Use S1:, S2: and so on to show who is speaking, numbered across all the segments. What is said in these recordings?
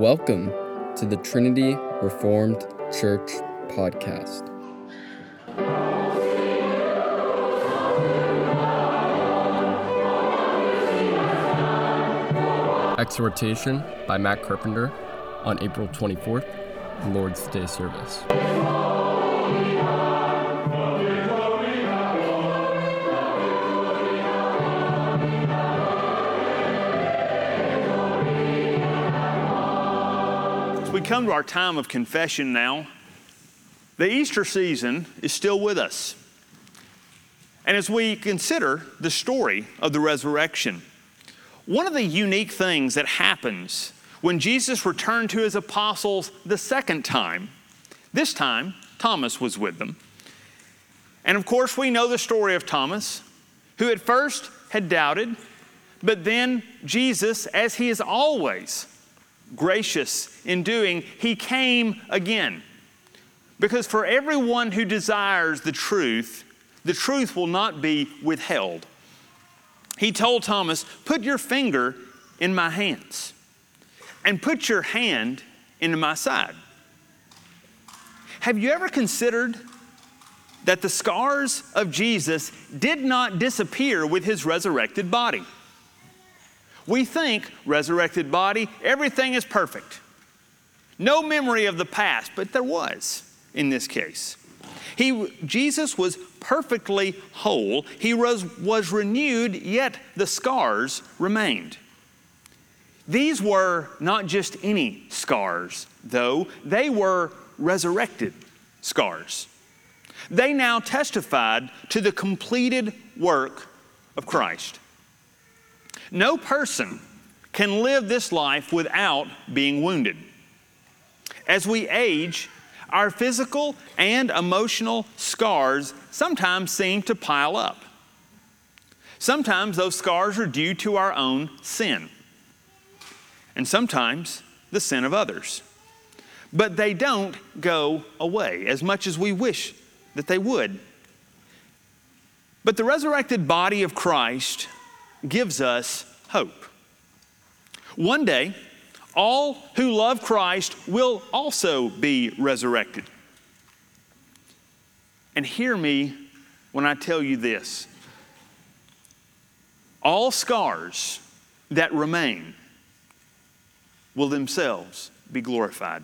S1: Welcome to the Trinity Reformed Church podcast. Exhortation by Matt Carpenter on April 24th, Lord's Day service.
S2: We come to our time of confession now, the Easter season is still with us. And as we consider the story of the resurrection, one of the unique things that happens when Jesus returned to his apostles the second time, this time Thomas was with them. And of course, we know the story of Thomas, who at first had doubted, but then Jesus, as he is always, gracious in doing, he came again. Because for everyone who desires the truth, the truth will not be withheld. He told Thomas, Put your finger in my hands and put your hand into my side. Have you ever considered that the scars of Jesus did not disappear with his resurrected body? We think resurrected body, everything is perfect. No memory of the past, but there was in this case. He, Jesus was perfectly whole. He was, was renewed, yet the scars remained. These were not just any scars, though, they were resurrected scars. They now testified to the completed work of Christ. No person can live this life without being wounded. As we age, our physical and emotional scars sometimes seem to pile up. Sometimes those scars are due to our own sin, and sometimes the sin of others. But they don't go away as much as we wish that they would. But the resurrected body of Christ gives us hope. One day, all who love Christ will also be resurrected. And hear me when I tell you this all scars that remain will themselves be glorified.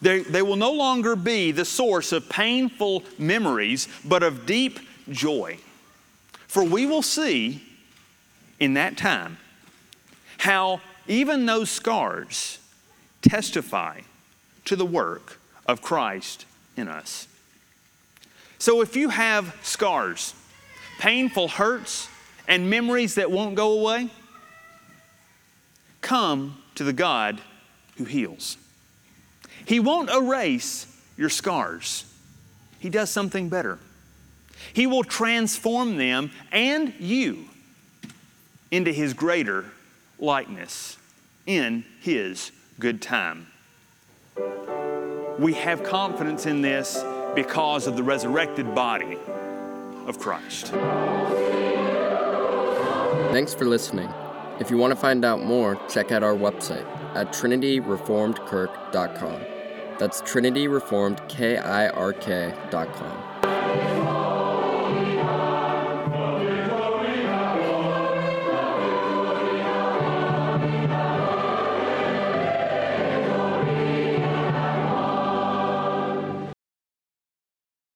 S2: They, they will no longer be the source of painful memories, but of deep joy. For we will see in that time how even those scars testify to the work of Christ in us. So if you have scars, painful hurts, and memories that won't go away, come to the God who heals. He won't erase your scars, He does something better. He will transform them and you into His greater likeness in His good time. We have confidence in this because of the resurrected body of Christ.
S1: Thanks for listening. If you want to find out more, check out our website at trinityreformedkirk.com. That's trinityreformedkirk.com. Hallelujah.